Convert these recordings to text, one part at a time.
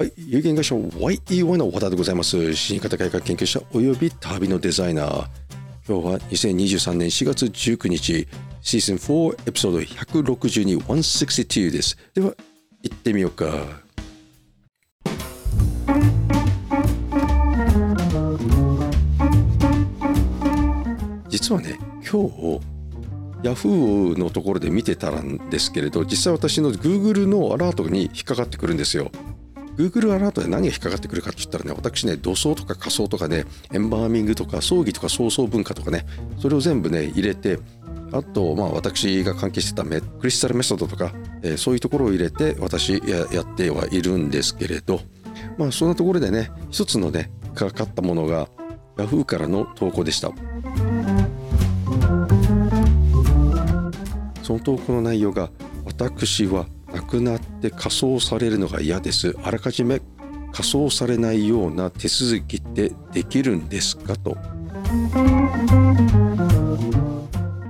はい、有限会社 YEY の和田でございます。新型改革研究者および旅のデザイナー。今日は2023年4月19日、シーズン4エピソード162、162です。では、行ってみようか。実はね、今日、Yahoo のところで見てたんですけれど、実際私の Google のアラートに引っかかってくるんですよ。Google アラートで何が引っかかってくるかって言ったらね、私ね、土葬とか仮装とかね、エンバーミングとか葬儀とか葬送文化とかね、それを全部ね、入れて、あと、まあ私が関係してたメクリスタルメソッドとか、えーそういうところを入れて私ややってはいるんですけれど、まあそんなところでね、一つのね、かかったものが Yahoo からの投稿でした。その投稿の内容が私はくなって火葬されるのが嫌です。あらかじめ火葬されないような手続きってできるんですかと。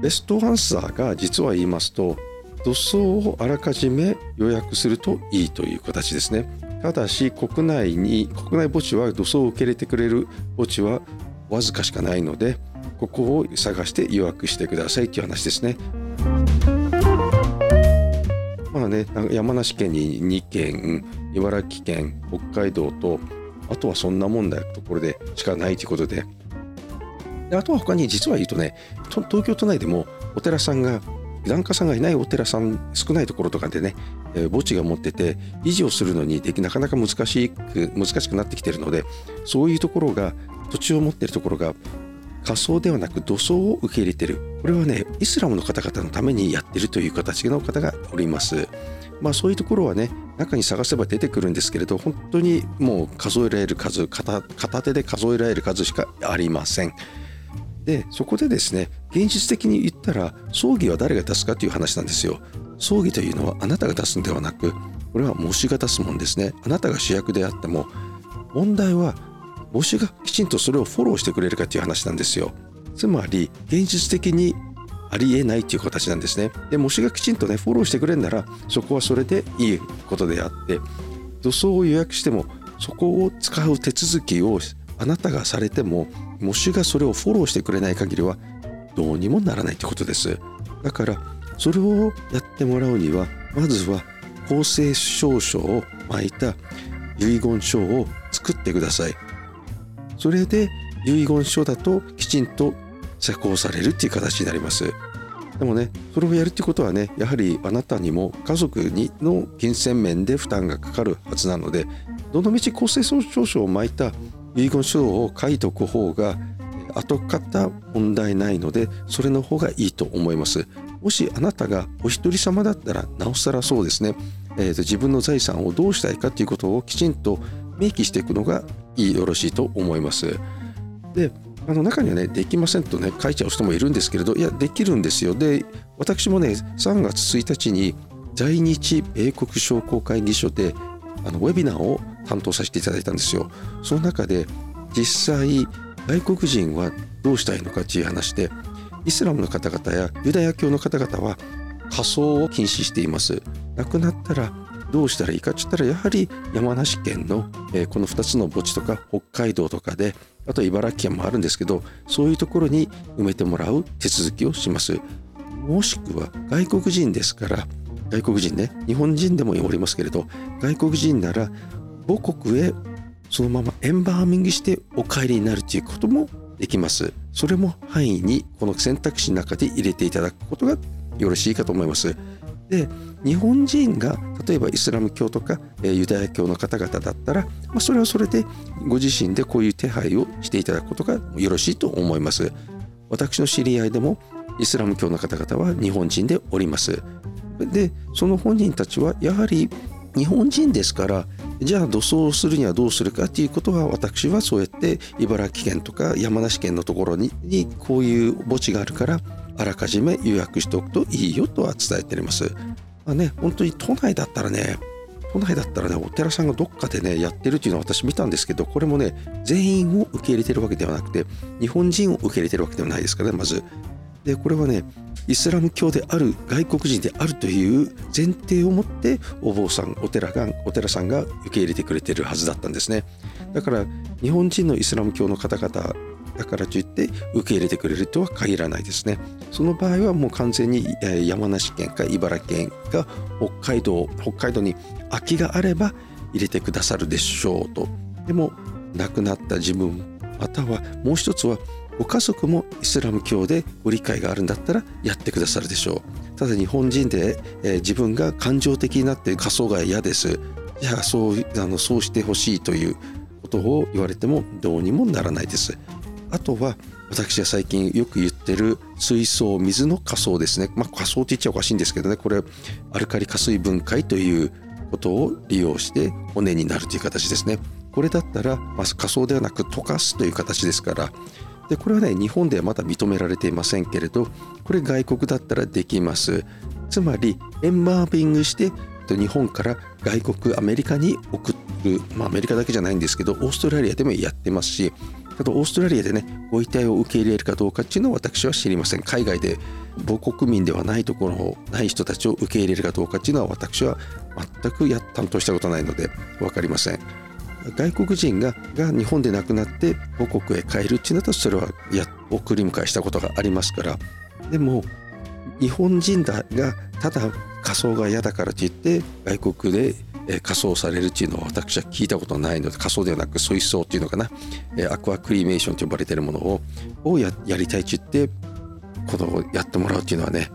ベストアンサーが実は言いますと土葬をあらかじめ予約するといいという形ですね。ただし国内に国内墓地は土葬を受け入れてくれる墓地はわずかしかないのでここを探して予約してくださいという話ですね。ね、山梨県に2県、茨城県、北海道と、あとはそんなもんだところでしかないということで、であとは他に実は言うとね、東京都内でもお寺さんが、檀家さんがいないお寺さん少ないところとかでね、えー墓地が持ってて維持をするのにできなかなか難しく難しくなってきてるのでそういうところが土地を持ってるところが仮想ではなく土葬を受け入れてる。これはねイスラムの方々のためにやってるという形の方がおります。まあそういうところはね中に探せば出てくるんですけれど本当にもう数えられる数片片手で数えられる数しかありません。でそこでですね現実的に言ったら葬儀は誰が出すかという話なんですよ。葬儀というのはあなたが出すんではなくこれは模試が出すもんですね。あなたが主役であっても問題は模試がきちんとそれをフォローしてくれるかという話なんですよ。つまり現実的にありえないという形なんですね。で模試がきちんとねフォローしてくれるならそこはそれでいいことであって土葬を予約してもそこを使う手続きをあなたがされても模試がそれをフォローしてくれない限りはどうにもならないということです。だからそれをやってもらうにはまずは公正証書を巻いた遺言書を作ってください。それで遺言書だときちんと施行されるっていう形になります。でもねそれをやるってことはねやはりあなたにも家族にの金銭面で負担がかかるはずなのでどのみち公正証書を巻いた遺言書を書いておく方が後方問題ないのでそれの方がいいと思います。もしあなたがお一人様だったらなおさらそうですね、えーと自分の財産をどうしたいかということをきちんと明記していくのがよろしいと思います。であの中にはねできませんとね書いちゃう人もいるんですけれどいやできるんですよ。で私もね3月1日に在日米国商工会議所であのウェビナーを担当させていただいたんですよ。その中で実際外国人はどうしたいのかっていう話でイスラムの方々やユダヤ教の方々は仮装を禁止しています。亡くなったらどうしたらいいかって言ったらやはり山梨県の、えーこの2つの墓地とか北海道とかであと茨城県もあるんですけどそういうところに埋めてもらう手続きをします。もしくは外国人ですから外国人ね日本人でもおりますけれど外国人なら母国へそのままエンバーミングしてお帰りになるということもできます。それも範囲にこの選択肢の中で入れていただくことがよろしいかと思います。で日本人が例えばイスラム教とか、えユダヤ教の方々だったら、まあ、それはそれでご自身でこういう手配をしていただくことがよろしいと思います。私の知り合いでもイスラム教の方々は日本人でおります。でその本人たちはやはり日本人ですからじゃあ土葬するにはどうするかということは私はそうやって茨城県とか山梨県のところににこういう墓地があるからあらかじめ予約しておくといいよとは伝えております。まあね、本当に都内だったらね都内だったらねお寺さんがどっかでねやってるっていうのを私見たんですけどこれもね全員を受け入れてるわけではなくて日本人を受け入れてるわけではないですからねまず。でこれはねイスラム教である外国人であるという前提を持ってお坊さんお寺がお寺さんが受け入れてくれてるはずだったんですねだから日本人のイスラム教の方々だからといって受け入れてくれるとは限らないですね。その場合はもう完全に山梨県か茨城県か北海道北海道に空きがあれば入れてくださるでしょうと。でも亡くなった自分またはもう一つはご家族もイスラム教でご理解があるんだったらやってくださるでしょう。ただ日本人で、えー、自分が感情的になって仮想が嫌です。じゃあそうあのそうしてほしいということを言われてもどうにもならないです。あとは私が最近よく言ってる水槽水の仮想ですね。まあ仮想って言っちゃおかしいんですけどね。これアルカリ加水分解ということを利用して骨になるという形ですね。これだったら、まあ、仮想ではなく溶かすという形ですから。でこれはね日本ではまだ認められていませんけれどこれ外国だったらできます。つまりエンマービングして日本から外国アメリカに送る、まあ、アメリカだけじゃないんですけどオーストラリアでもやってますしあとオーストラリアでねご遺体を受け入れるかどうかっていうのは私は知りません。海外で母国民ではないところない人たちを受け入れるかどうかっていうのは私は全くや担当したことないので分かりません。外国人がが日本で亡くなって母国へ帰るっていうのとそれはや送り迎えしたことがありますから。でも日本人だがただ仮装が嫌だからといって外国で仮装されるっていうのは私は聞いたことないので仮装ではなく水槽っていうのかなアクアクリメーションと呼ばれてるものをややりたいって言ってこのやってもらうっていうのはね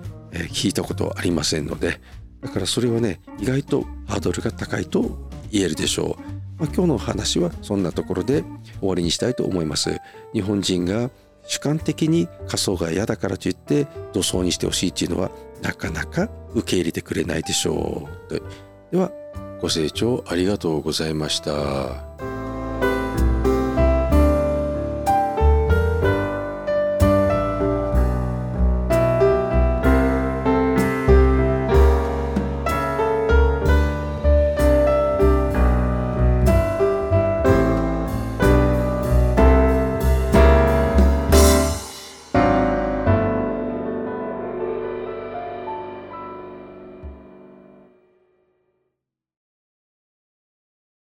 聞いたことありませんのでだからそれはね意外とハードルが高いと言えるでしょう。まあ、今日の話はそんなところで終わりにしたいと思います。日本人が主観的に仮想が嫌だからといって土葬にしてほしいっていうのはなかなか受け入れてくれないでしょう。ではご清聴ありがとうございました。